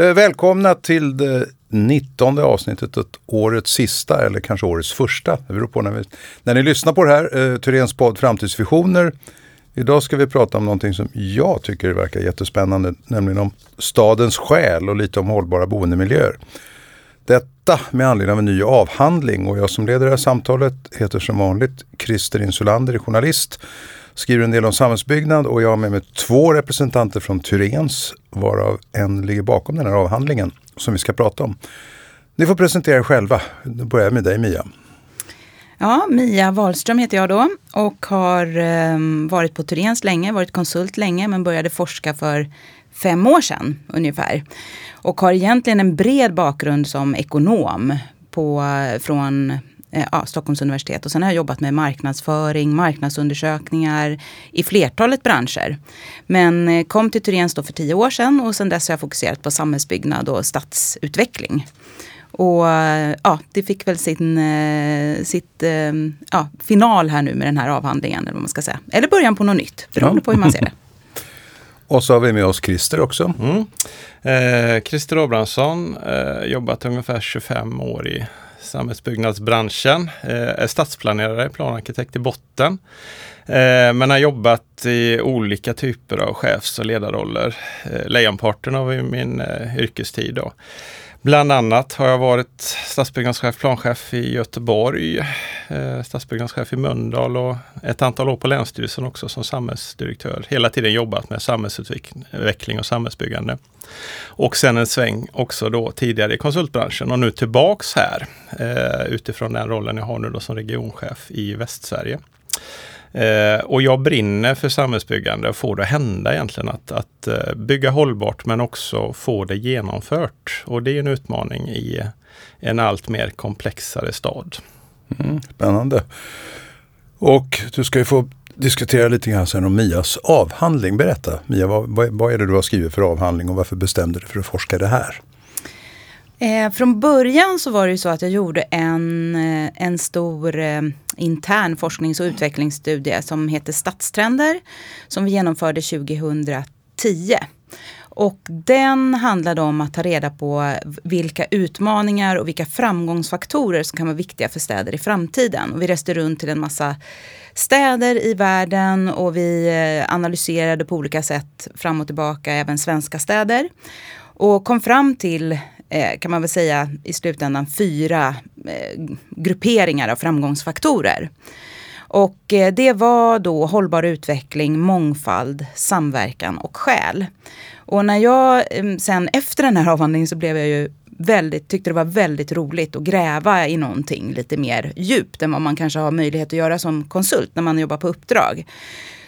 Eh, välkomna till det nittonde avsnittet, årets sista eller kanske årets första. Det beror på när, vi, när ni lyssnar på det här. Eh, Thyréns podd Framtidsvisioner. Idag ska vi prata om någonting som jag tycker verkar jättespännande, nämligen om stadens själ och lite om hållbara boendemiljöer. Detta med anledning av en ny avhandling och jag som leder det här samtalet heter som vanligt Christer Insulander, är journalist skriver en del om samhällsbyggnad och jag har med mig två representanter från Tyrens, varav en ligger bakom den här avhandlingen som vi ska prata om. Ni får presentera er själva. Då börjar jag med dig Mia. Ja, Mia Wahlström heter jag då och har eh, varit på Tyrens länge, varit konsult länge men började forska för fem år sedan ungefär. Och har egentligen en bred bakgrund som ekonom på, eh, från ja, Stockholms universitet. Och sen har jag jobbat med marknadsföring, marknadsundersökningar i flertalet branscher. Men eh, kom till Tyrens då för tio år sedan och sen dess har jag fokuserat på samhällsbyggnad och stadsutveckling. Och eh, ja, det fick väl sin sitt, ja, final här nu med den här avhandlingen. Eller vad man ska säga. Eller början på något nytt, beroende ja. på hur man ser det. Och så har vi med oss Christer också. Mm. Eh, Christer Abrahamsson, eh, jobbat ungefär 25 år i samhällsbyggnadsbranschen. Eh, är stadsplanerare, planarkitekt i botten. Eh, men har jobbat i olika typer av chefs och ledarroller. Eh, lejonparten av min eh, yrkestid. Då. Bland annat har jag varit stadsbyggnadschef, planchef i Göteborg, eh, stadsbyggnadschef i Mölndal och ett antal år på Länsstyrelsen också som samhällsdirektör. Hela tiden jobbat med samhällsutveckling och samhällsbyggande. Och sen en sväng också då tidigare i konsultbranschen och nu tillbaks här eh, utifrån den rollen jag har nu då som regionchef i Västsverige. Eh, och jag brinner för samhällsbyggande och få det att hända egentligen. Att, att eh, bygga hållbart men också få det genomfört. Och det är en utmaning i en allt mer komplexare stad. Mm, spännande. Och du ska ju få diskutera lite grann sen om Mias avhandling. Berätta Mia, vad, vad är det du har skrivit för avhandling och varför bestämde du dig för att forska det här? Eh, från början så var det ju så att jag gjorde en, eh, en stor eh, intern forsknings och utvecklingsstudie som heter Stadstrender som vi genomförde 2010. Och den handlade om att ta reda på vilka utmaningar och vilka framgångsfaktorer som kan vara viktiga för städer i framtiden. Och vi reste runt till en massa städer i världen och vi eh, analyserade på olika sätt fram och tillbaka även svenska städer. Och kom fram till eh, kan man väl säga i slutändan fyra eh, grupperingar av framgångsfaktorer. Och eh, det var då hållbar utveckling, mångfald, samverkan och själ. Och när jag eh, sen efter den här avhandlingen så blev jag ju väldigt, tyckte det var väldigt roligt att gräva i någonting lite mer djupt än vad man kanske har möjlighet att göra som konsult när man jobbar på uppdrag.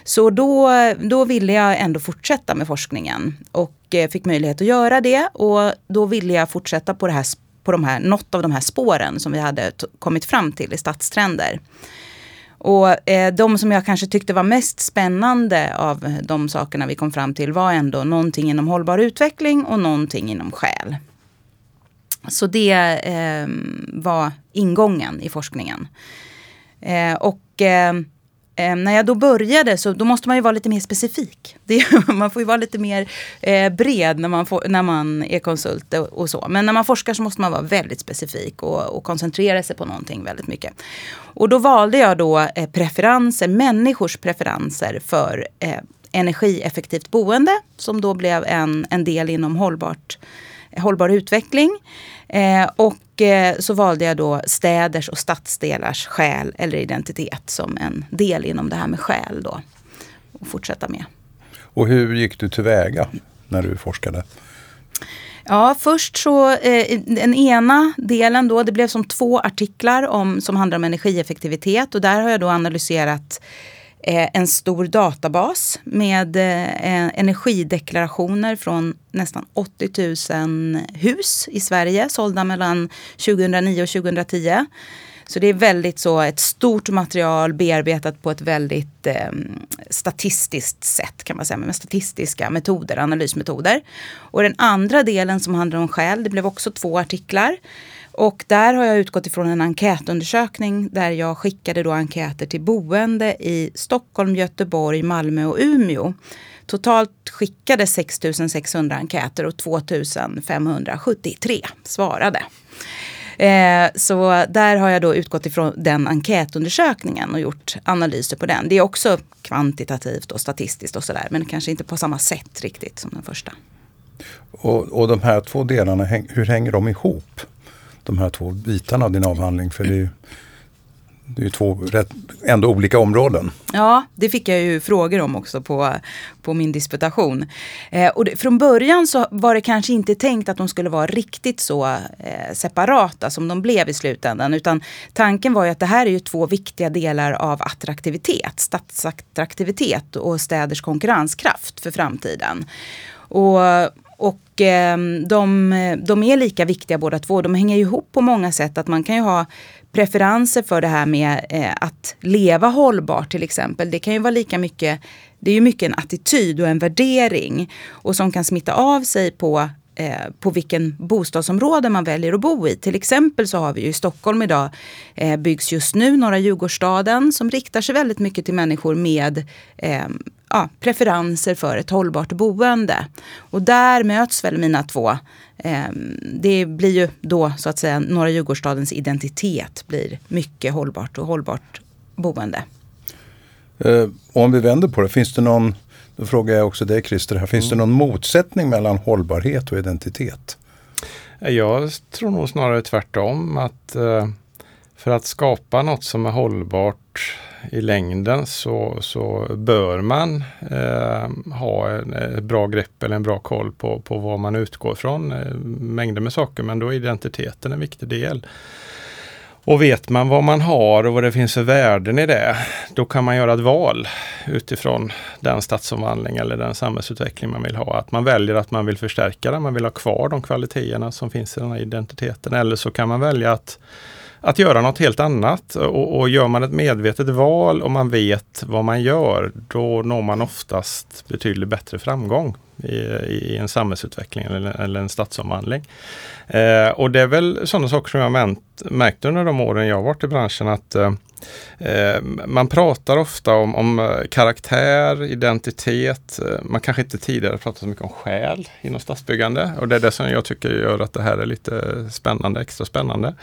Så då, då ville jag ändå fortsätta med forskningen och Eh, fick möjlighet att göra det. Och då ville jag fortsätta på, det här, på de här, något av de här spåren som vi hade kommit fram till i stadstrender. Och eh, de som jag kanske tyckte var mest spännande av de sakerna vi kom fram till var ändå någonting inom hållbar utveckling och någonting inom själ. Så det eh, var ingången i forskningen. Eh, och eh, eh, när jag då började så då måste man ju vara lite mer specifik. Det, man får ju vara lite mer eh, bred när man, får, när man är konsult och, och, så. Men när man forskar så måste man vara väldigt specifik och, och koncentrera sig på någonting väldigt mycket. Och då valde jag då eh, preferenser, människors preferenser för eh, energieffektivt boende som då blev en, en del inom hållbart, hållbar utveckling. Eh, och eh, så valde jag då städers och stadsdelars själ eller identitet som en del inom det här med själ då. Och fortsätta med. Och hur gick du tillväga när du forskade? Ja, först så, eh, den ena delen då, det blev som två artiklar om, som handlar om energieffektivitet och där har jag då analyserat Eh, en stor databas med eh, energideklarationer från nästan 80 000 hus i Sverige sålda mellan 2009 och 2010. Så det är väldigt så ett stort material bearbetat på ett väldigt eh, statistiskt sätt kan man säga, med statistiska metoder, analysmetoder. Och den andra delen som handlar om själ, det blev också två artiklar. Och där har jag utgått ifrån en enkätundersökning där jag skickade då enkäter till boende i Stockholm, Göteborg, Malmö och Umeå. Totalt skickades 6 600 enkäter och 2 573 svarade. Eh, så där har jag då utgått ifrån den enkätundersökningen och gjort analyser på den. Det är också kvantitativt och statistiskt och sådär men kanske inte på samma sätt riktigt som den första. Och, och de här två delarna, hur hänger de ihop? De här två bitarna av din avhandling. För det är det är ju två rätt, ändå olika områden. Ja, det fick jag ju frågor om också på, på min disputation. Eh, och det, från början så var det kanske inte tänkt att de skulle vara riktigt så eh, separata som de blev i slutändan. Utan tanken var ju att det här är ju två viktiga delar av attraktivitet, stadsattraktivitet och städers konkurrenskraft för framtiden. Och och eh, de, de, är lika viktiga båda två. De hänger ihop på många sätt. Att man kan ju ha preferenser för det här med eh, att leva hållbart till exempel. Det kan ju vara lika mycket, det är ju mycket en attityd och en värdering och som kan smitta av sig på eh, på vilken bostadsområde man väljer att bo i. Till exempel så har vi ju i Stockholm idag eh, byggs just nu Norra Djurgårdsstaden som riktar sig väldigt mycket till människor med ehm, ja, preferenser för ett hållbart boende. Och där möts väl mina två Ehm, det blir ju då så att säga Norra Djurgårdsstadens identitet blir mycket hållbart och hållbart boende. Eh, om vi vänder på det, finns det någon, då frågar jag också dig Christer, här, finns mm. det någon motsättning mellan hållbarhet och identitet? Jag tror nog snarare tvärtom att eh, för att skapa något som är hållbart i längden så, så bör man eh, ha en, eh, ett bra grepp eller en bra koll på, på vad man utgår från. Eh, mängder med saker, men då är identiteten en viktig del. Och vet man vad man har och vad det finns för värden i det, då kan man göra ett val utifrån den stadsomvandling eller den samhällsutveckling man vill ha. Att man väljer att man vill förstärka den, man vill ha kvar de kvaliteterna som finns i den här identiteten. Eller så kan man välja att att göra något helt annat. Och, och gör man ett medvetet val och man vet vad man gör, då når man oftast betydligt bättre framgång i, i en samhällsutveckling eller, eller en stadsomvandling. Eh, och det är väl sådana saker som jag har märkt under de åren jag varit i branschen att eh, eh, man pratar ofta om, om, eh, karaktär, identitet. Eh, man kanske inte tidigare pratat så mycket om själ inom stadsbyggande och det är det som jag tycker gör att det här är lite spännande, extra spännande.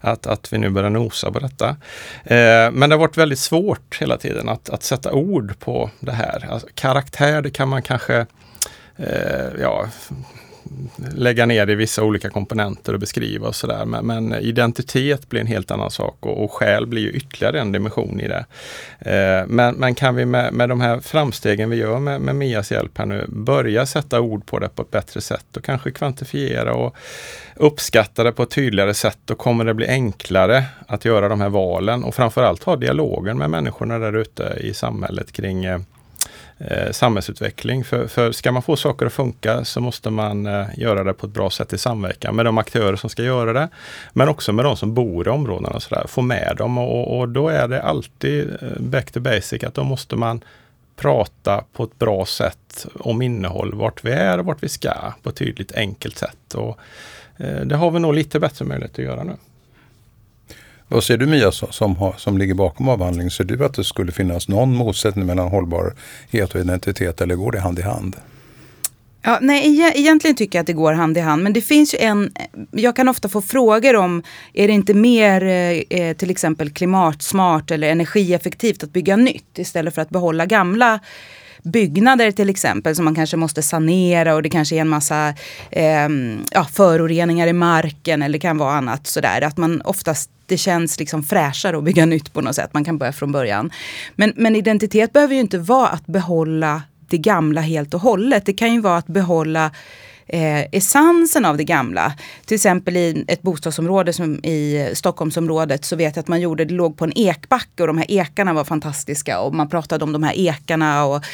Att, att vi nu börjar nosa på detta. men det har varit väldigt svårt hela tiden att, att sätta ord på det här. Alltså, karaktär, det kan man kanske Eh, ja, lägga ner i vissa olika komponenter och beskriva och sådär. Men, men, identitet blir en helt annan sak och, och själ blir ju ytterligare en dimension i det. Eh, men, men kan vi med, med de här framstegen vi gör med, med Mias hjälp här nu börja sätta ord på det på ett bättre sätt och kanske kvantifiera och uppskatta det på ett tydligare sätt, då kommer det bli enklare att göra de här valen och framförallt ha dialogen med människorna där ute i samhället kring eh, eh, samhällsutveckling. För, för ska man få saker att funka så måste man eh, göra det på ett bra sätt i samverkan med de aktörer som ska göra det. Men också med de som bor i områdena och sådär. Få med dem och, och då är det alltid eh, back to basic att då måste man prata på ett bra sätt om innehåll, vart vi är och vart vi ska på ett tydligt enkelt sätt. Och, eh, det har vi nog lite bättre möjlighet att göra nu. Vad ser du Mia som, har, som ligger bakom avhandlingen? Ser du att det skulle finnas någon motsättning mellan hållbarhet och identitet eller går det hand i hand? Ja, nej, egentligen tycker jag att det går hand i hand. Men det finns ju en... Jag kan ofta få frågor om, är det inte mer eh, eh till exempel klimatsmart eller energieffektivt att bygga nytt istället för att behålla gamla byggnader till exempel som man kanske måste sanera och det kanske är en massa eh, ja, föroreningar i marken eller det kan vara annat sådär. Att man oftast det känns liksom fräschare att bygga nytt på något sätt. Man kan börja från början. Men, men identitet behöver ju inte vara att behålla det gamla helt och hållet. Det kan ju vara att behålla eh, essensen av det gamla. Till exempel i ett bostadsområde som i Stockholmsområdet så vet jag att man gjorde, det låg på en ekbacke och de här ekarna var fantastiska och man pratade om de här ekarna och,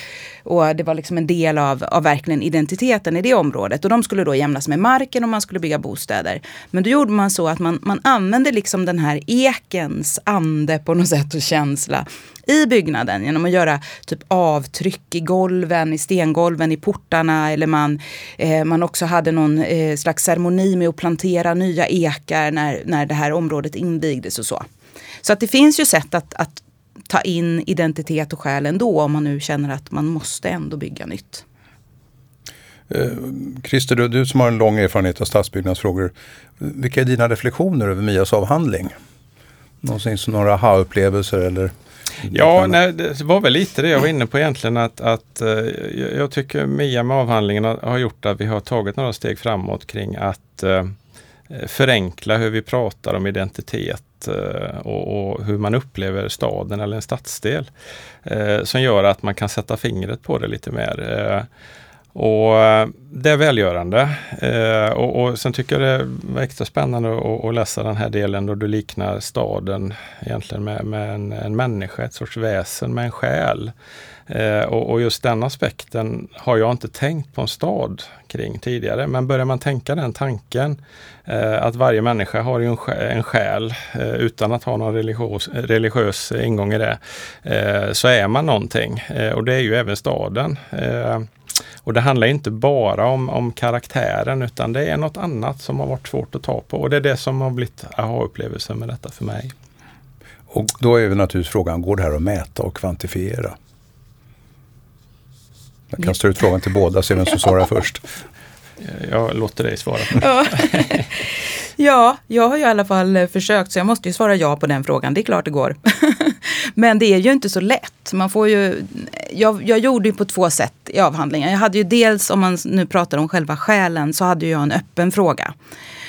och det var liksom en del av, av verkligen identiteten i det området. Och de skulle då jämnas med marken och man skulle bygga bostäder. Men då gjorde man så att man, man använde liksom den här ekens ande på något sätt och känsla i byggnaden genom att göra typ avtryck i golven, i stengolven, i portarna eller man, eh, man också hade någon eh, slags ceremoni med att plantera nya ekar när, när det här området invigdes och så. Så att det finns ju sätt att, att ta in identitet och själ ändå om man nu känner att man måste ändå bygga nytt. Eh, Christer, du, du som har en lång erfarenhet av stadsbyggnadsfrågor. Vilka är dina reflektioner över Mias avhandling? Någonsin som några aha-upplevelser eller? Ja, nej, det var väl lite det jag var inne på egentligen att, att uh, jag tycker Mia med avhandlingen har, gjort att vi har tagit några steg framåt kring att uh, förenkla hur vi pratar om identitet uh, och, och, hur man upplever staden eller en stadsdel. som gör att man kan sätta fingret på det lite mer. Och eh, Det är välgörande. Eh, och, och Sen tycker jag det var extra spännande att, att, läsa den här delen då du liknar staden egentligen med, med en, en människa, ett sorts väsen med en själ. Eh, och, och, just den aspekten har jag inte tänkt på en stad kring tidigare. Men börjar man tänka den tanken eh, att varje människa har en, en själ eh, utan att ha någon religiös, religiös ingång i det, eh, så är man någonting. Eh, och det är ju även staden. Eh, och det handlar inte bara om, om karaktären utan det är något annat som har varit svårt att ta på. Och det är det som har blivit aha-upplevelsen med detta för mig. Och då är naturligtvis frågan, går det här att mäta och kvantifiera? Jag kastar ut frågan till båda, se vem som svarar först. Jag låter dig svara. ja, jag har ju i alla fall försökt så jag måste ju svara ja på den frågan. Det är klart det går. Men det är ju inte så lätt. Man får ju, jag, jag gjorde ju på två sätt i avhandlingen. Jag hade ju dels, om man nu pratar om själva själen, så hade jag en öppen fråga.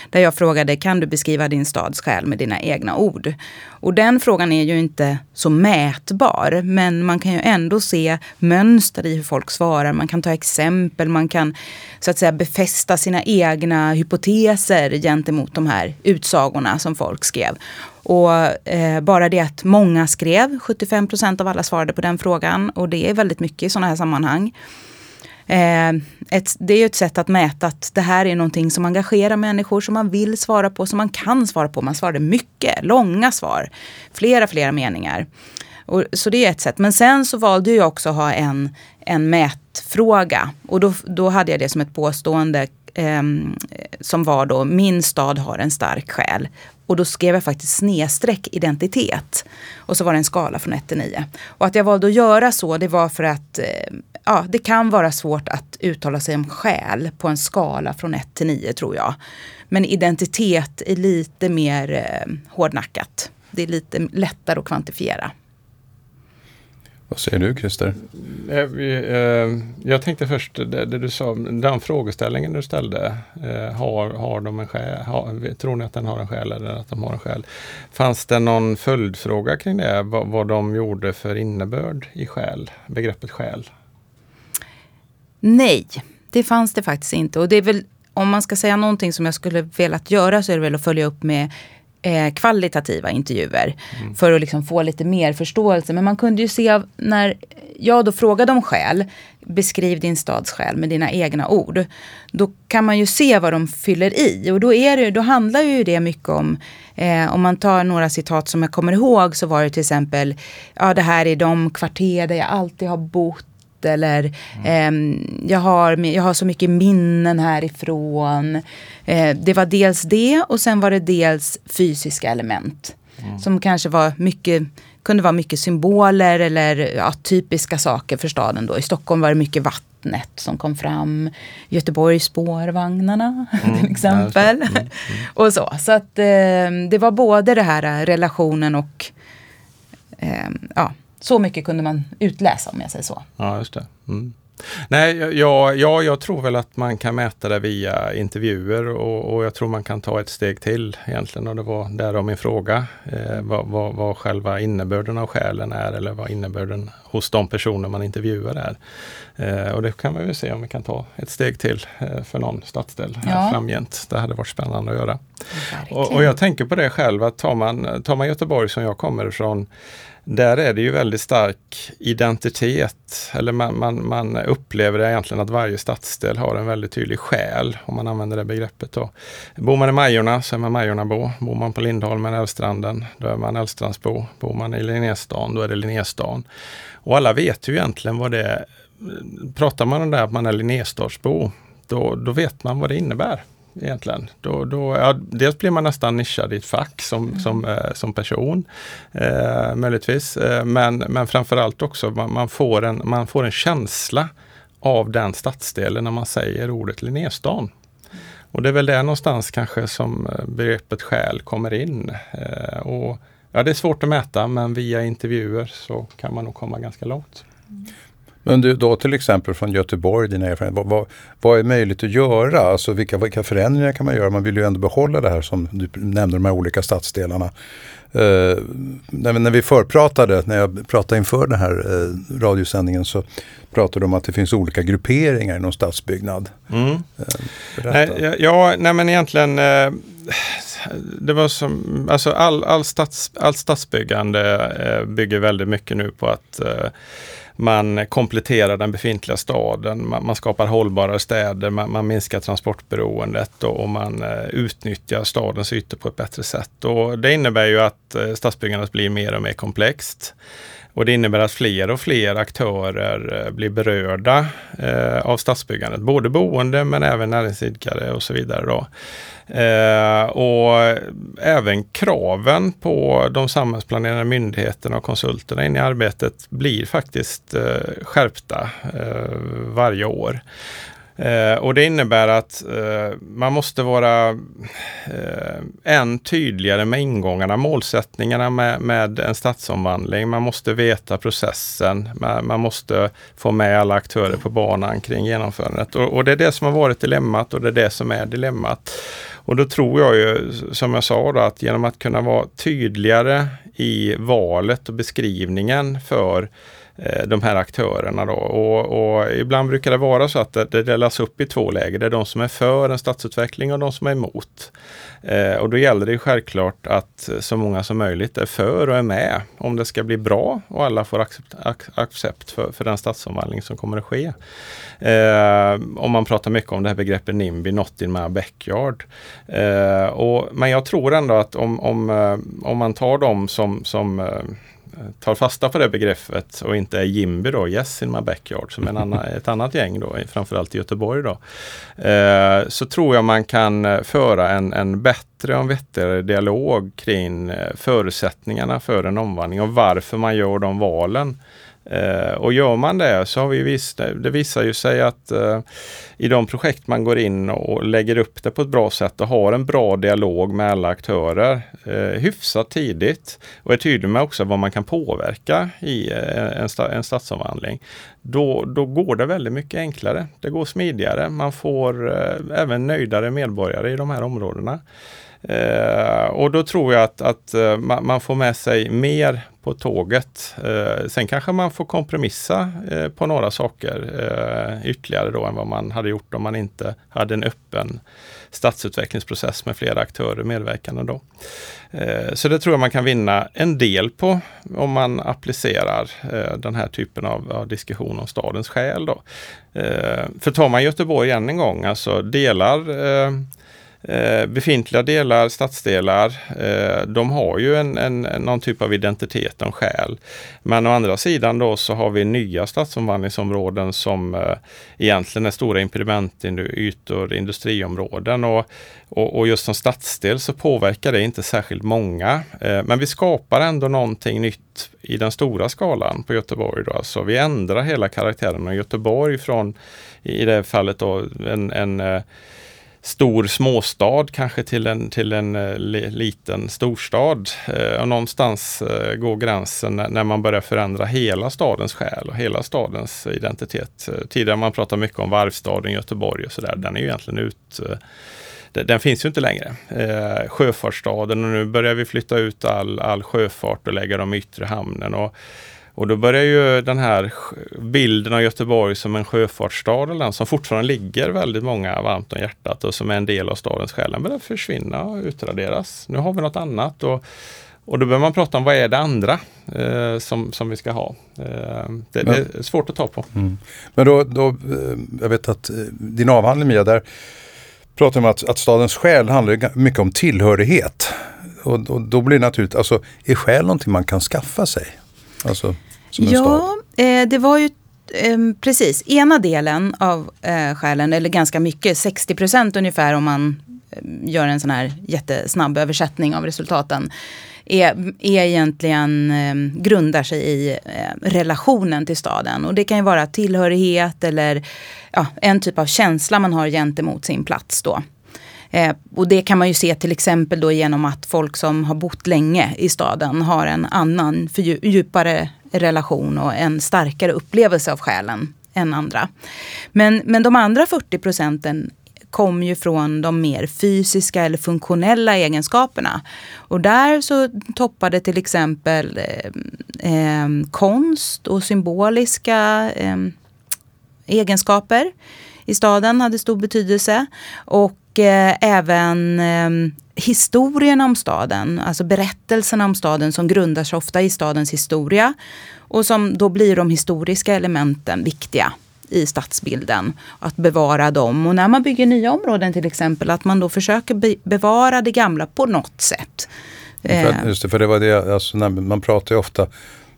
Där jag frågade, kan du beskriva din stads själ med dina egna ord? Och den frågan är ju inte så mätbar, men man kan ju ändå se mönster i hur folk svarar. Man kan ta exempel, man kan så att säga befästa sina egna hypoteser gentemot de här utsagorna som folk skrev. Och eh, bara det att många skrev, 75 procent av alla svarade på den frågan och det är väldigt mycket i sådana här sammanhang. Eh, ett, det är ju ett sätt att mäta att det här är någonting som engagerar människor, som man vill svara på, som man kan svara på. Man svarade mycket, långa svar, flera, flera meningar. Och, så det är ett sätt. Men sen så valde jag också att ha en, en mätfråga. Och då, då hade jag det som ett påstående eh, som var då min stad har en stark själ. Och då skrev jag faktiskt snedstreck identitet. Och så var det en skala från 1 till 9. Och att jag valde att göra så det var för att eh, ja, det kan vara svårt att uttala sig om själ på en skala från 1 till 9 tror jag. Men identitet är lite mer eh, hårdnackat. Det är lite lättare att kvantifiera. Vad säger du Christer? Eh, eh, jag tänkte först det, du sa, den frågeställningen du ställde. Eh, har, har de en själ? Har, tror ni att den har en själ eller att de har en själ? Fanns det någon följdfråga kring det? Vad, vad de gjorde för innebörd i själ? Begreppet själ? Nej, det fanns det faktiskt inte. Och det är väl, om man ska säga någonting som jag skulle velat göra så är det väl att följa upp med eh, kvalitativa intervjuer. Mm. För att liksom få lite mer förståelse. Men man kunde ju se när jag då frågade om skäl, beskriv din stads skäl med dina egna ord. Då kan man ju se vad de fyller i. Och då, är det, då handlar ju det mycket om, eh, om man tar några citat som jag kommer ihåg så var det till exempel, ja det här är de kvarter där jag alltid har bott eller mm. eh, jag, har, jag har så mycket minnen härifrån. Eh, det var dels det och sen var det dels fysiska element. Mm. Som kanske var mycket, kunde vara mycket symboler eller ja, typiska saker för staden. Då. I Stockholm var det mycket vattnet som kom fram. Göteborg spårvagnarna mm. till exempel. Mm. mm. och så. Så att eh, det var både det här relationen och ehm, ja, så mycket kunde man utläsa om jag säger så. Ja, just det. Mm. Nej, ja, ja, jag tror väl att man kan mäta det via intervjuer och, och jag tror man kan ta ett steg till egentligen och det var därav min fråga. Eh, vad, vad, vad själva innebörden av skälen är eller vad innebörden hos de personer man intervjuar är. Eh, och det kan vi väl se om vi kan ta ett steg till eh, för någon stadsdel ja. framgent. Det hade varit spännande att göra. Och, och, jag tänker på det själv att tar man, tar man Göteborg som jag kommer ifrån där är det ju väldigt stark identitet. Eller man, man, man, upplever det egentligen att varje stadsdel har en väldigt tydlig själ, om man använder det begreppet. Då. Bor man i Majorna så är man Majornabo. Bor man på Lindholmen, Älvstranden, då är man Älvstrandsbo. Bor man i Linnéstan, då är det Linnéstan. Och alla vet ju egentligen vad det. Pratar man om det att man är Linnéstadsbo, då, då vet man vad det innebär egentligen. Då, då, ja, dels blir man nästan nischad i ett fack som, mm. som, eh, som person, eh, möjligtvis. Eh, men, men framförallt också man, man, får en, man får en känsla av den stadsdelen när man säger ordet Linnéstan. Och det är väl där någonstans kanske som eh, begreppet själ kommer in. Eh, och, ja, det är svårt att mäta men via intervjuer så kan man nog komma ganska långt. Mm. Men du då till exempel från Göteborg, dina erfarenheter, vad, vad, vad, är möjligt att göra? Alltså vilka, vilka förändringar kan man göra? Man vill ju ändå behålla det här som du nämnde, de här olika stadsdelarna. Uh, när, vi, när vi förpratade, när jag pratade inför den här uh, radiosändningen så pratade du om att det finns olika grupperingar inom stadsbyggnad. Mm. Uh, nej, ja, nej men egentligen det var som, alltså all, all, stads, all stadsbyggande bygger väldigt mycket nu på att man kompletterar den befintliga staden, man, man skapar hållbara städer, man, man minskar transportberoendet och, och, man eh, utnyttjar stadens ytor på ett bättre sätt. Och det innebär ju att eh, stadsbyggandet blir mer och mer komplext. Och det innebär att fler och fler aktörer eh, blir berörda eh, av stadsbyggandet, både boende men även näringsidkare och så vidare. Då. Eh, och även kraven på de samhällsplanerande myndigheterna och konsulterna in i arbetet blir faktiskt eh, skärpta eh, varje år. Eh, och det innebär att eh, man måste vara eh, än tydligare med ingångarna, målsättningarna med, med en stadsomvandling. Man måste veta processen, man, man, måste få med alla aktörer på banan kring genomförandet. Och, och, det är det som har varit dilemmat och det är det som är dilemmat. Och då tror jag ju, som jag sa, då, att genom att kunna vara tydligare i valet och beskrivningen för Eh, de här aktörerna. Då. Och, och, ibland brukar det vara så att det, det delas upp i två läger. Det är de som är för en stadsutveckling och de som är emot. Eh, och då gäller det självklart att så många som möjligt är för och är med om det ska bli bra och alla får accept, accept för, för den stadsomvandling som kommer att ske. Eh, om man pratar mycket om det här begreppet NIMBY, Not in my backyard. Eh, och, men jag tror ändå att om, om, eh, om man tar dem som, som eh, tar fasta på det begreppet och inte är Jimby då, Yes in my backyard, som en annan, ett annat gäng då, framförallt i Göteborg då. Eh, så tror jag man kan eh, föra en, en bättre och vettigare dialog kring eh, förutsättningarna för en omvandling och varför man gör de valen. Eh, och gör man det så har vi visst, det visar ju sig att eh, i de projekt man går in och lägger upp det på ett bra sätt och har en bra dialog med alla aktörer eh, hyfsat tidigt och är tydlig med också vad man kan påverka i eh, en, sta, en stadsomvandling. Då, då går det väldigt mycket enklare. Det går smidigare. Man får eh, även nöjdare medborgare i de här områdena. Eh, och då tror jag att, att eh, man, får med sig mer på tåget. Eh, sen kanske man får kompromissa eh, på några saker ytterligare då än vad man hade gjort om man inte hade en öppen stadsutvecklingsprocess med flera aktörer medverkande då. Så det tror jag man kan vinna en del på om man applicerar den här typen av, av diskussion om stadens skäl. Då. För tar man Göteborg än en gång, alltså delar Eh, Eh, befintliga delar, stadsdelar, eh, de har ju en, en, någon typ av identitet och själ. Men å andra sidan då så har vi nya stadsomvandlingsområden som eh, egentligen är stora impedimentytor, industriområden. Och, och, och, just som stadsdel så påverkar det inte särskilt många. Eh, men vi skapar ändå någonting nytt i den stora skalan på Göteborg. Då. Alltså vi ändrar hela karaktären av Göteborg från, i det fallet, då, en, en eh, stor småstad kanske till en, till en uh, liten storstad. Eh, och någonstans eh, går gränsen när, när, man börjar förändra hela stadens själ och hela stadens eh, identitet. Eh, tidigare man pratat mycket om varvstaden Göteborg och sådär, den är ju egentligen ut den finns ju inte längre. Eh, sjöfartsstaden och nu börjar vi flytta ut all, all sjöfart och lägga dem i yttre hamnen. Och, och då börjar ju den här bilden av Göteborg som en sjöfartsstad, eller som fortfarande ligger väldigt många varmt om hjärtat och som är en del av stadens själ, den börjar försvinna och utraderas. Nu har vi något annat. Och, och då behöver man prata om vad är det andra eh, som, som vi ska ha. Eh, det, Men, det, är svårt att ta på. Mm. Men då, då, eh, jag vet att eh, din avhandling Mia, där pratar om att, att stadens själ handlar mycket om tillhörighet. Och, och då blir det naturligt, alltså är själ någonting man kan skaffa sig? Alltså, ja, eh, det var ju eh, precis ena delen av eh, själen, eller ganska mycket, 60 procent ungefär om man eh, gör en sån här jättesnabb översättning av resultaten är, är egentligen, eh, grundar sig i eh, relationen till staden. Och det kan ju vara tillhörighet eller ja, en typ av känsla man har gentemot sin plats då. Eh, och det kan man ju se till exempel då genom att folk som har bott länge i staden har en annan fördjupare relation och en starkare upplevelse av själen än andra. Men, men de andra 40 procenten kom ju från de mer fysiska eller funktionella egenskaperna. Och där så toppade till exempel eh, eh, konst och symboliska eh, egenskaper i staden hade stor betydelse. Och eh, även eh, historien om staden, alltså berättelserna om staden som grundar sig ofta i stadens historia. Och som då blir de historiska elementen viktiga i stadsbilden. Att bevara dem. Och när man bygger nya områden till exempel, att man då försöker be bevara det gamla på något sätt. För, eh. just det, för det var det, alltså, man pratar ju ofta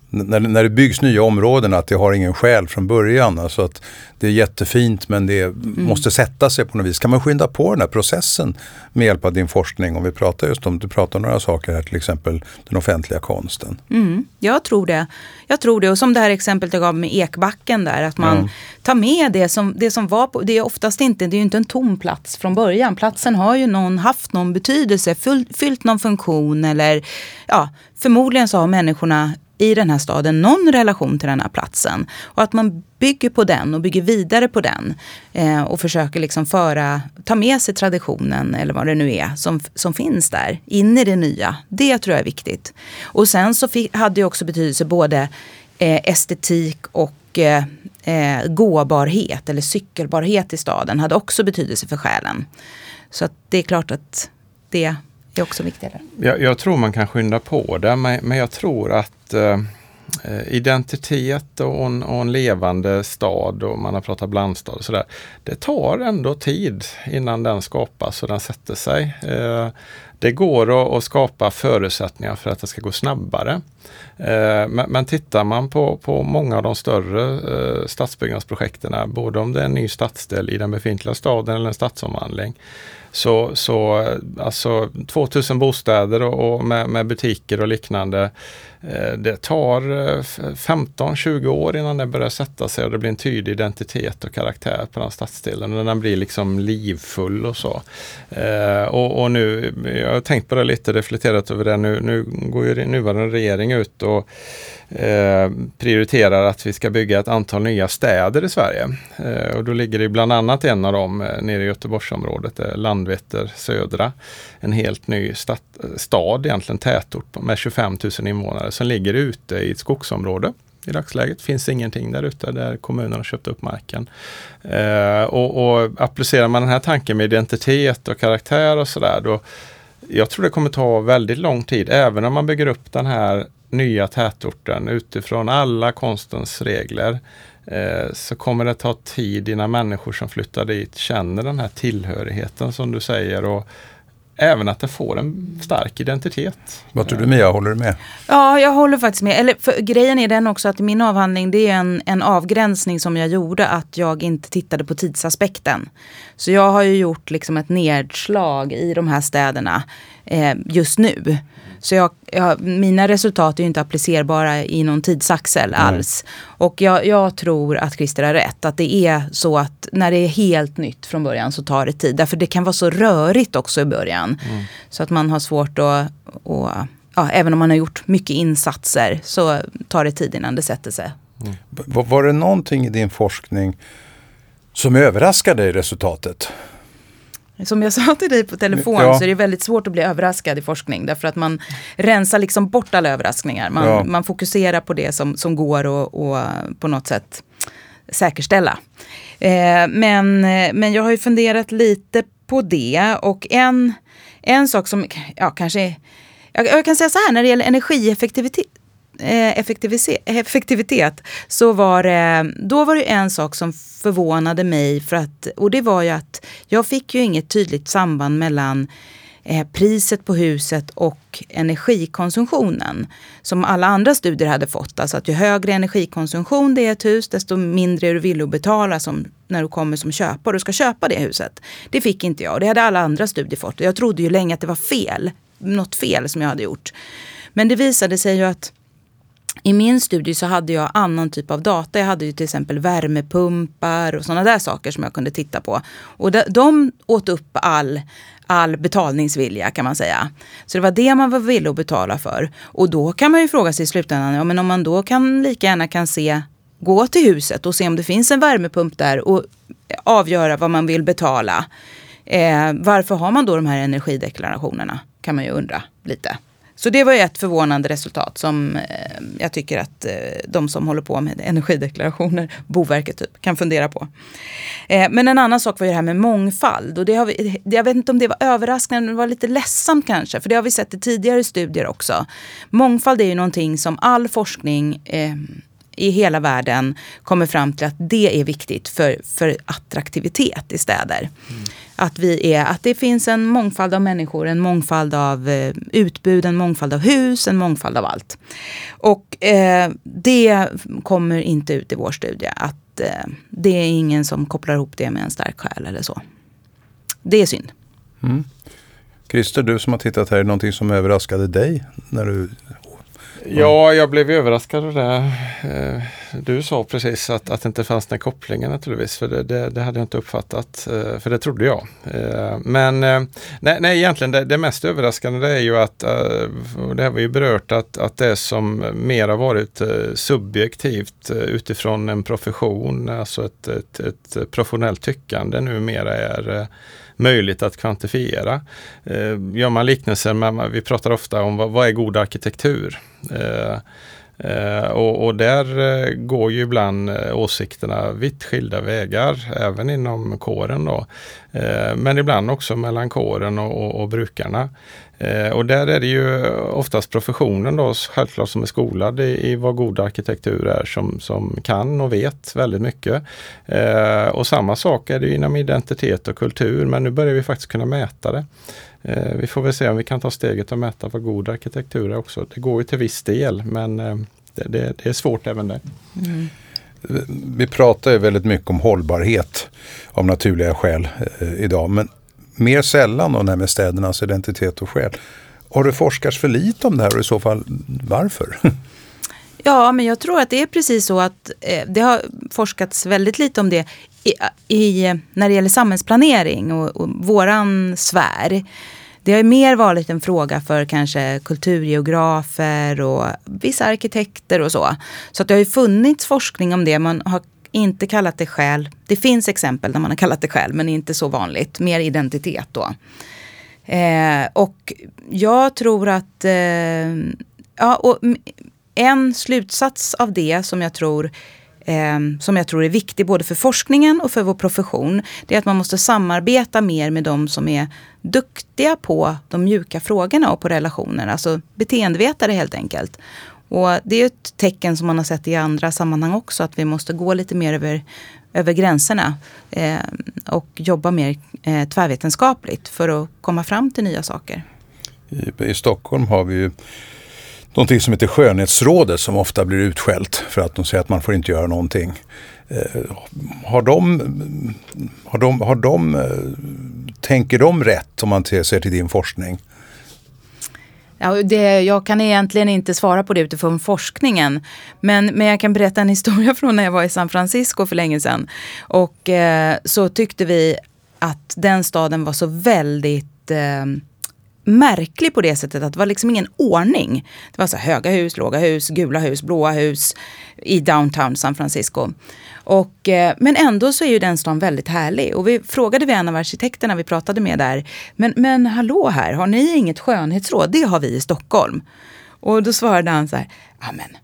när, när det byggs nya områden att det har ingen själ från början. Alltså att det är jättefint men det mm. måste sätta sig på något vis. Kan man skynda på den här processen med hjälp av din forskning? Om vi pratar just om, du pratar om några saker här, till exempel den offentliga konsten. Mm, jag tror det. Jag tror det. Och som det här exemplet jag gav med Ekbacken där, att man mm. tar med det som, det som var på, det är oftast inte, det är ju inte en tom plats från början. Platsen har ju någon, haft någon betydelse, fyllt, fyllt någon funktion eller ja, förmodligen så har människorna i den här staden någon relation till den här platsen. Och att man bygger på den och bygger vidare på den. Eh, och försöker liksom föra, ta med sig traditionen eller vad det nu är som, som finns där in i det nya. Det tror jag är viktigt. Och sen så fick, hade det också betydelse både eh, estetik och eh, eh, gåbarhet eller cykelbarhet i staden hade också betydelse för själen. Så att det är klart att det är också viktigare. Jag, jag tror man kan skynda på det, men, men jag tror att Eh, eh, identitet och en, och en, levande stad och man har pratat blandstad och sådär. Det tar ändå tid innan den skapas och den sätter sig. Eh, det går att, att, skapa förutsättningar för att det ska gå snabbare. Eh, men, men tittar man på, på många av de större eh, stadsbyggnadsprojekten, både om det är en ny stadsdel i den befintliga staden eller en stadsomvandling, så, så eh, alltså 2000 bostäder och, och med, med, butiker och liknande. Det tar 15-20 år innan det börjar sätta sig och det blir en tydlig identitet och karaktär på den stadsdelen. Och den blir liksom livfull och så. Och, och, nu, jag har tänkt på det lite, reflekterat över det. Nu, nu går ju nuvarande regering ut och Eh, prioriterar att vi ska bygga ett antal nya städer i Sverige. Eh, och då ligger det bland annat en av dem eh, nere i Göteborgsområdet, eh, Landvetter södra. En helt ny stat, eh, stad, egentligen tätort med 25 000 invånare som ligger ute i ett skogsområde i dagsläget. finns ingenting där ute där kommunen har köpt upp marken. Eh, och, och applicerar man den här tanken med identitet och karaktär och sådär då jag tror det kommer ta väldigt lång tid, även om man bygger upp den här nya tätorten utifrån alla konstens regler eh, så kommer det ta tid innan människor som flyttar dit känner den här tillhörigheten som du säger och även att det får en stark identitet. Vad tror du Mia, håller du med? Ja, jag håller faktiskt med. Eller, för, grejen är den också att i min avhandling, det är en, en avgränsning som jag gjorde, att jag inte tittade på tidsaspekten. Så jag har ju gjort liksom ett nedslag i de här städerna eh, just nu. Så jag, ja, mina resultat är ju inte applicerbara i någon tidsaxel Nej. alls. Och jag, jag tror att Christer har rätt. Att det är så att när det är helt nytt från början så tar det tid. Därför det kan vara så rörigt också i början. Så att man har svårt att, att ja, även om man har gjort mycket insatser så tar det tid innan det sätter sig. Var, var det någonting i din forskning som överraskade dig i resultatet? Som jag sa till dig på telefon Ja. så är det väldigt svårt att bli överraskad i forskning. Därför att man rensar liksom bort alla överraskningar. Man, Ja. man fokuserar på det som, som går att och på något sätt säkerställa. Eh, men, men jag har ju funderat lite på det. Och en, en sak som ja, kanske... Jag, jag kan säga så här, när det gäller energieffektivitet Eh, effektivitet så var det, då var det en sak som förvånade mig för att, och det var ju att jag fick ju inget tydligt samband mellan eh, priset på huset och energikonsumtionen som alla andra studier hade fått. Alltså att ju högre energikonsumtion det är i ett hus desto mindre är du villig att betala som, när du kommer som köpare och ska köpa det huset. Det fick inte jag och det hade alla andra studier fått. Jag trodde ju länge att det var fel, något fel som jag hade gjort. Men det visade sig ju att i min studie så hade jag annan typ av data. Jag hade ju till exempel värmepumpar och sådana där saker som jag kunde titta på. Och de, de åt upp all, all betalningsvilja kan man säga. Så det var det man var villig att betala för. Och då kan man ju fråga sig i slutändan, ja men om man då kan lika gärna kan se, gå till huset och se om det finns en värmepump där och avgöra vad man vill betala. Eh, varför har man då de här energideklarationerna? Kan man ju undra lite. Så det var ju ett förvånande resultat som eh, jag tycker att eh, de som håller på med energideklarationer, Boverket typ, kan fundera på. Eh, men en annan sak var ju det här med mångfald. Och det har vi, det- jag vet inte om det var överraskande, men det var lite ledsamt kanske. För det har vi sett i tidigare studier också. Mångfald är ju någonting som all forskning eh, i hela världen kommer fram till att det är viktigt för, för attraktivitet i städer. Att, vi är, att det finns en mångfald av människor, en mångfald av eh, utbud, en mångfald av hus, en mångfald av allt. Och eh, det kommer inte ut i vår studie. Att eh, det är ingen som kopplar ihop det med en stark själ eller så. Det är synd. Christer, du som har tittat här, är det någonting som överraskade dig? När du... Ja, jag blev överraskad av det eh, du sa precis att, att det inte fanns den kopplingen naturligtvis. För det, det, det hade jag inte uppfattat, eh, för det trodde jag. Eh, men nej, nej, egentligen det, det mest överraskande det är ju att, och det har vi ju berört, att, att det som mer har varit subjektivt utifrån en profession, alltså ett, ett, ett professionellt tyckande numera är möjligt att kvantifiera. Eh, gör man liknelser, men vi pratar ofta om vad, vad är god arkitektur? Eh, Eh, och, och där eh, går ju ibland eh, åsikterna vitt skilda vägar, även inom kåren. Då. Eh, men ibland också mellan kåren och, och, och brukarna. Eh, och där är det ju oftast professionen då, självklart som är skolad i, i vad god arkitektur är, som, som kan och vet väldigt mycket. Eh, och samma sak är det inom identitet och kultur, men nu börjar vi faktiskt kunna mäta det. Eh, vi får väl se om vi kan ta steget och mäta vad god arkitektur är också. Det går ju till viss del, men eh, det, det, det är svårt även det. Vi pratar ju väldigt mycket om hållbarhet av naturliga skäl eh, idag. Men mer sällan om det här med städernas identitet och själ. Har det forskats för lite om det här och i så fall varför? Ja, men jag tror att det är precis så att eh, det har forskats väldigt lite om det i, i, när det gäller samhällsplanering och, och våran sfär. Det har mer varit en fråga för kanske kulturgeografer och vissa arkitekter och så. Så att det har ju funnits forskning om det. Man har inte kallat det själ. Det finns exempel där man har kallat det själ, men inte så vanligt. Mer identitet då. Eh, och jag tror att eh, ja, och en slutsats av det som jag tror eh, som jag tror är viktig både för forskningen och för vår profession. Det är att man måste samarbeta mer med de som är duktiga på de mjuka frågorna och på relationer. Alltså beteendevetare helt enkelt. Och det är ett tecken som man har sett i andra sammanhang också. Att vi måste gå lite mer över, över gränserna. Eh, och jobba mer eh, tvärvetenskapligt för att komma fram till nya saker. I, I Stockholm har vi ju någonting som heter skönhetsrådet som ofta blir utskällt för att de säger att man får inte göra någonting. Eh, har de, har de, har de, eh, tänker de rätt om man ser till din forskning? Ja, det, jag kan egentligen inte svara på det utifrån forskningen. Men, men jag kan berätta en historia från när jag var i San Francisco för länge sedan. Och eh, så tyckte vi att den staden var så väldigt eh, märklig på det sättet att det var liksom ingen ordning. Det var så höga hus, låga hus, gula hus, blåa hus i downtown San Francisco. Och, eh, men ändå så är ju den stan väldigt härlig. Och vi frågade vi en av arkitekterna vi pratade med där. Men, men hallå här, har ni inget skönhetsråd? Det har vi i Stockholm. Och då svarade han så här, ja men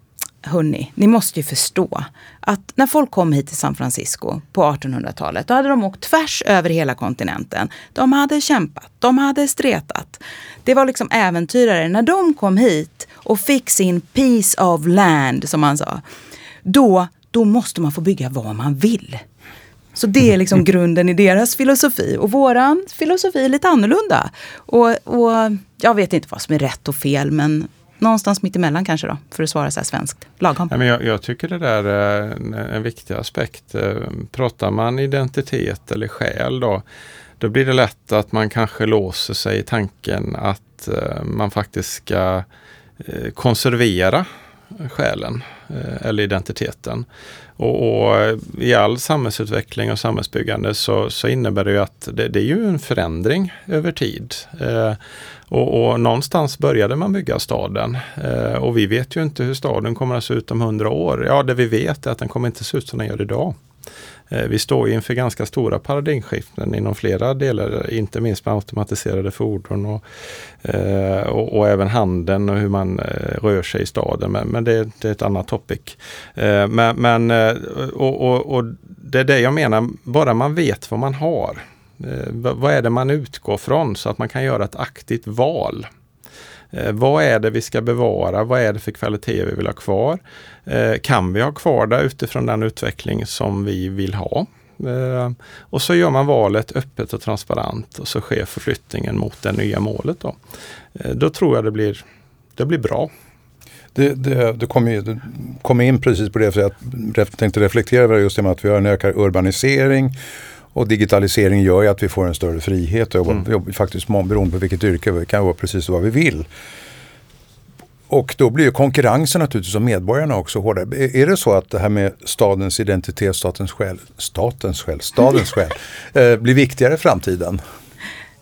hörni, ni måste ju förstå att när folk kom hit till San Francisco på 1800-talet, då hade de åkt tvärs över hela kontinenten. De hade kämpat, de hade stretat. Det var liksom äventyrare. När de kom hit och fick sin piece of land, som man sa, då, då måste man få bygga vad man vill. Så det är liksom grunden i deras filosofi. Och våran filosofi är lite annorlunda. Och, och jag vet inte vad som är rätt och fel, men någonstans mitt emellan kanske då, för att svara så här svenskt. Lagom. Ja, men jag, jag tycker det där är en, en viktig aspekt. Eh, pratar man identitet eller själ då, då blir det lätt att man kanske låser sig i tanken att eh, man faktiskt ska konservera själen Eh, eller identiteten. Och, och, eh, i all samhällsutveckling och samhällsbyggande så, så innebär det ju att det, det är ju en förändring över tid. Eh, och, och, någonstans började man bygga staden. Eh, och vi vet ju inte hur staden kommer att se ut om hundra år. Ja, det vi vet är att den kommer inte se ut som den gör idag. Eh, vi står inför ganska stora paradigmskiften inom flera delar, inte minst med automatiserade fordon och, eh, och, och även handeln och hur man eh, rör sig i staden. Men, men det, det, är ett annat topic. Men, men och, och, och, det är det jag menar, bara man vet vad man har. Vad är det man utgår från så att man kan göra ett aktivt val. Eh, vad är det vi ska bevara? Vad är det för kvalitet vi vill ha kvar? Eh, kan vi ha kvar det utifrån den utveckling som vi vill ha? Eh, och så gör man valet öppet och transparent och så sker förflyttningen mot det nya målet. Då, eh, då tror jag det blir, det blir bra. Det, det, det kommer kom in precis på det, för jag tänkte reflektera över just det med att vi har en ökad urbanisering och digitalisering gör ju att vi får en större frihet och mm. jobbar faktiskt beroende på vilket yrke, vi kan vara precis vad vi vill. Och då blir ju konkurrensen naturligtvis om medborgarna också hårdare. Är det så att det här med stadens identitet, statens själ, statens själ, stadens själ, eh, blir viktigare i framtiden?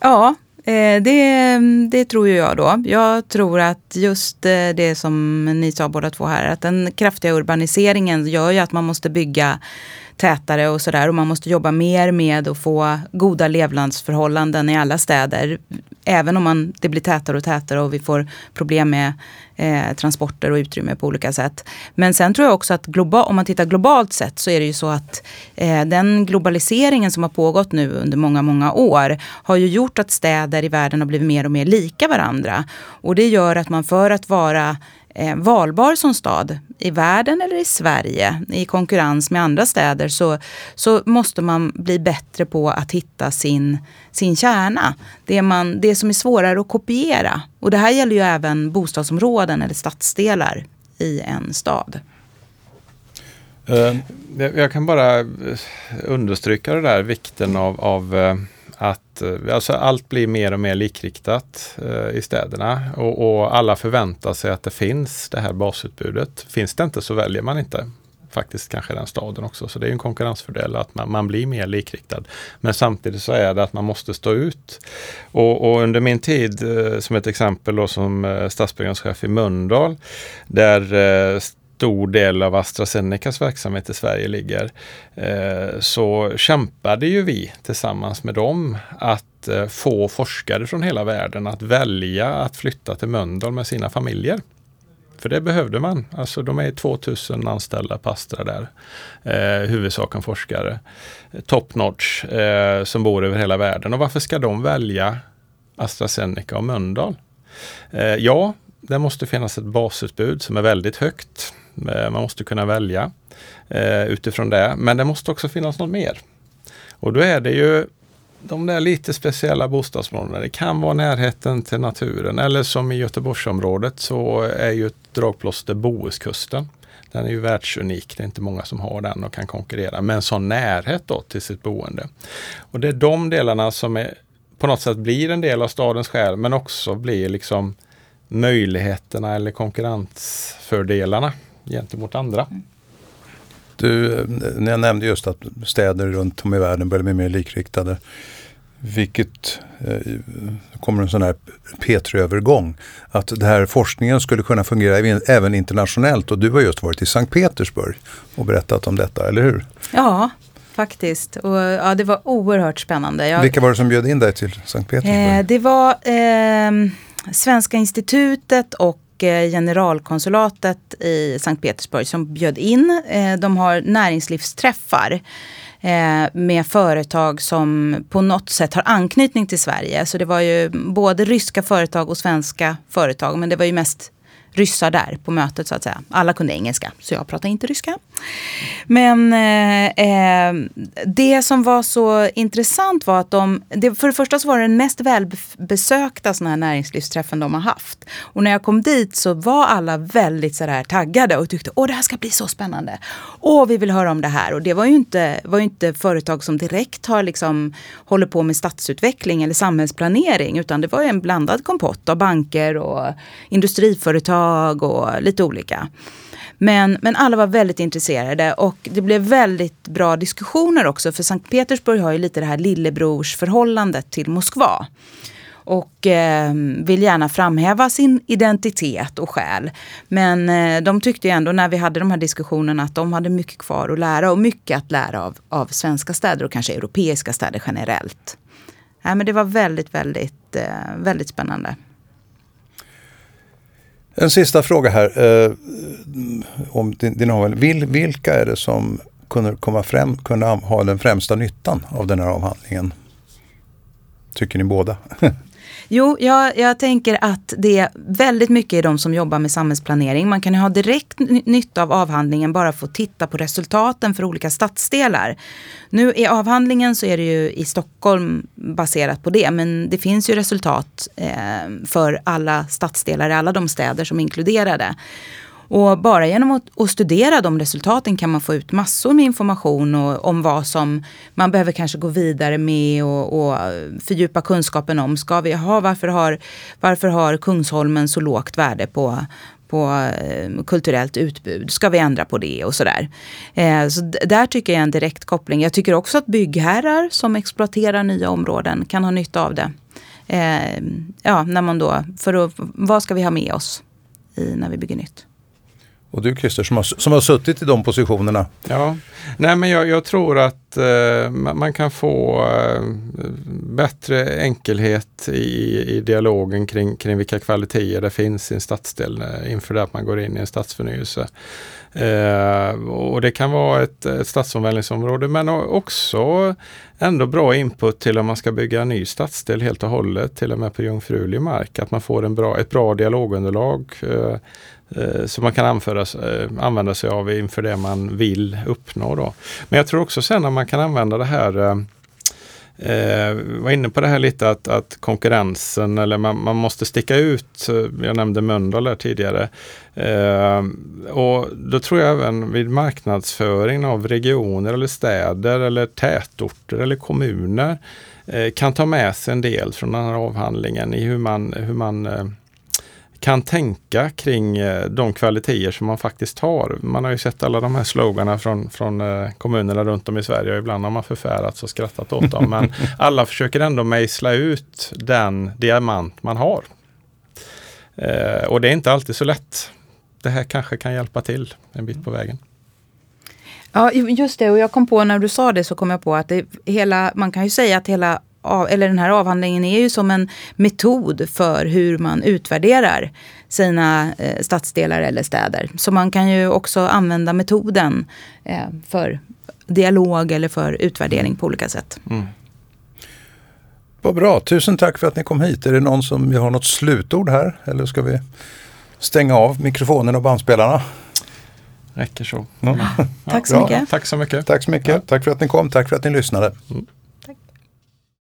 Ja, eh, det, det tror jag då. Jag tror att just eh, det som ni sa båda två här, att den kraftiga urbaniseringen gör ju att man måste bygga tätare och sådär. Och man måste jobba mer med att få goda levnadsförhållanden i alla städer. Även om man, det blir tätare och tätare och vi får problem med eh, transporter och utrymme på olika sätt. Men sen tror jag också att globa, om man tittar globalt sett så är det ju så att eh, den globaliseringen som har pågått nu under många, många år har ju gjort att städer i världen har blivit mer och mer lika varandra. Och det gör att man för att vara eh, valbar som stad i världen eller i Sverige i konkurrens med andra städer så, så måste man bli bättre på att hitta sin, sin kärna. Det, man, det som är svårare att kopiera. Och det här gäller ju även bostadsområden eller stadsdelar i en stad. Eh, jag kan bara eh, understryka det där vikten av, av eh, att eh, alltså allt blir mer och mer likriktat eh, i städerna och, och, alla förväntar sig att det finns det här basutbudet. Finns det inte så väljer man inte faktiskt kanske den staden också. Så det är en konkurrensfördel att man, man, blir mer likriktad. Men samtidigt så är det att man måste stå ut. Och, och under min tid eh, som ett exempel då, som eh, stadsbyggnadschef i Mölndal där eh, stor del av AstraZenecas verksamhet i Sverige ligger, eh, så kämpade ju vi tillsammans med dem att eh, få forskare från hela världen att välja att flytta till Mölndal med sina familjer. För det behövde man. Alltså de är 2000 anställda på Astra där. Eh, huvudsaken forskare. Top notch eh, som bor över hela världen. Och varför ska de välja AstraZeneca och Mölndal? Eh, ja, det måste finnas ett basutbud som är väldigt högt. Eh, man måste kunna välja eh, utifrån det. Men det måste också finnas något mer. Och då är det ju de där lite speciella bostadsområdena. Det kan vara närheten till naturen eller som i Göteborgsområdet så är ju ett dragplåster Bohuskusten. Den är ju världsunik. Det är inte många som har den och kan konkurrera med en sån närhet då till sitt boende. Och det är de delarna som är, på något sätt blir en del av stadens själ men också blir liksom möjligheterna eller konkurrensfördelarna gentemot andra. Du, eh, när jag nämnde just att städer runt om i världen börjar bli mer likriktade. Vilket eh, kommer en sån här P3-övergång. Att det här forskningen skulle kunna fungera även internationellt och du har just varit i Sankt Petersburg och berättat om detta, eller hur? Ja, faktiskt. Och, ja, det var oerhört spännande. Jag, Vilka var det som bjöd in dig till Sankt Petersburg? Eh, det var eh, Svenska institutet och Eh, generalkonsulatet i Sankt Petersburg som bjöd in. Eh, de har näringslivsträffar eh, med företag som på något sätt har anknytning till Sverige. Så det var ju både ryska företag och svenska företag. Men det var ju mest ryssar där på mötet så att säga. Alla kunde engelska, så jag pratade inte ryska. Men eh, eh, det som var så intressant var att de, det, för det första så var det den mest välbesökta sådana här näringslivsträffen de har haft. Och när jag kom dit så var alla väldigt sådär taggade och tyckte åh det här ska bli så spännande. Åh vi vill höra om det här. Och det var ju inte, var ju inte företag som direkt har liksom håller på med stadsutveckling eller samhällsplanering utan det var en blandad kompott av banker och industriföretag och lite olika. Men, men alla var väldigt intresserade och det blev väldigt bra diskussioner också. För Sankt Petersburg har ju lite det här lillebrorsförhållandet till Moskva. Och eh, vill gärna framhäva sin identitet och själ. Men eh, de tyckte ändå när vi hade de här diskussionerna att de hade mycket kvar att lära och mycket att lära av, av svenska städer och kanske europeiska städer generellt. Nej, men det var väldigt, väldigt, eh, väldigt spännande. En sista fråga här. Eh, om din, din avhandling. Vil, vilka är det som kunde komma fram, kunde ha den främsta nyttan av den här avhandlingen? Tycker ni båda? Jo, jag, jag tänker att det är väldigt mycket i de som jobbar med samhällsplanering. Man kan ju ha direkt nytta av avhandlingen bara för att titta på resultaten för olika stadsdelar. Nu i avhandlingen så är det ju i Stockholm baserat på det. Men det finns ju resultat eh, för alla stadsdelar i alla de städer som är inkluderade. Och bara genom att, att, studera de resultaten kan man få ut massor med information och, om vad som man behöver kanske gå vidare med och, och eh, fördjupa kunskapen om. Ska vi ha, varför, har, varför har Kungsholmen så lågt värde på, på eh, kulturellt utbud. Ska vi ändra på det och sådär. Eh, så där tycker jag en direkt koppling. Jag tycker också att byggherrar som exploaterar nya områden kan ha nytta av det. Eh, ja, när man då, för att, vad ska vi ha med oss i, när vi bygger nytt? Och du Christer som har, som har suttit i de positionerna. Ja, nej men jag, jag tror att eh, man kan få eh, bättre enkelhet i, i dialogen kring, kring vilka kvaliteter det finns i en stadsdel eh, inför det att man går in i en stadsförnyelse. Eh, och det kan vara ett, ett stadsomvälvningsområde men också ändå bra input till om man ska bygga en ny stadsdel helt och hållet, till och med på jungfrulig mark. Att man får en bra, ett bra dialogunderlag Eh, Eh, som man kan anföra, eh, använda sig av inför det man vill uppnå. Då. Men jag tror också sen att man kan använda det här eh, eh var inne på det här lite att, att konkurrensen eller man, man, måste sticka ut. Jag nämnde Mölndal här tidigare. Eh, och då tror jag även vid marknadsföring av regioner eller städer eller tätorter eller kommuner eh, kan ta med sig en del från den här avhandlingen i hur man, hur man kan tänka kring eh, de kvaliteter som man faktiskt har. Man har ju sett alla de här sloganerna från, från eh, kommunerna runt om i Sverige och ibland har man förfärats och skrattat åt dem. Men alla försöker ändå mejsla ut den diamant man har. Eh, och det är inte alltid så lätt. Det här kanske kan hjälpa till en bit på vägen. Ja, just det. Och jag kom på när du sa det så kom jag på att det hela, man kan ju säga att hela eller den här avhandlingen är ju som en metod för hur man utvärderar sina eh, stadsdelar eller städer. Så man kan ju också använda metoden eh, för dialog eller för utvärdering på olika sätt. Mm. Vad bra, tusen tack för att ni kom hit. Är det någon som har något slutord här eller ska vi stänga av mikrofonen och bandspelarna? Räcker så. Ja. tack så mycket. Tack så mycket. Tack så mycket. Ja. Tack för att ni kom. Tack för att ni lyssnade. Mm.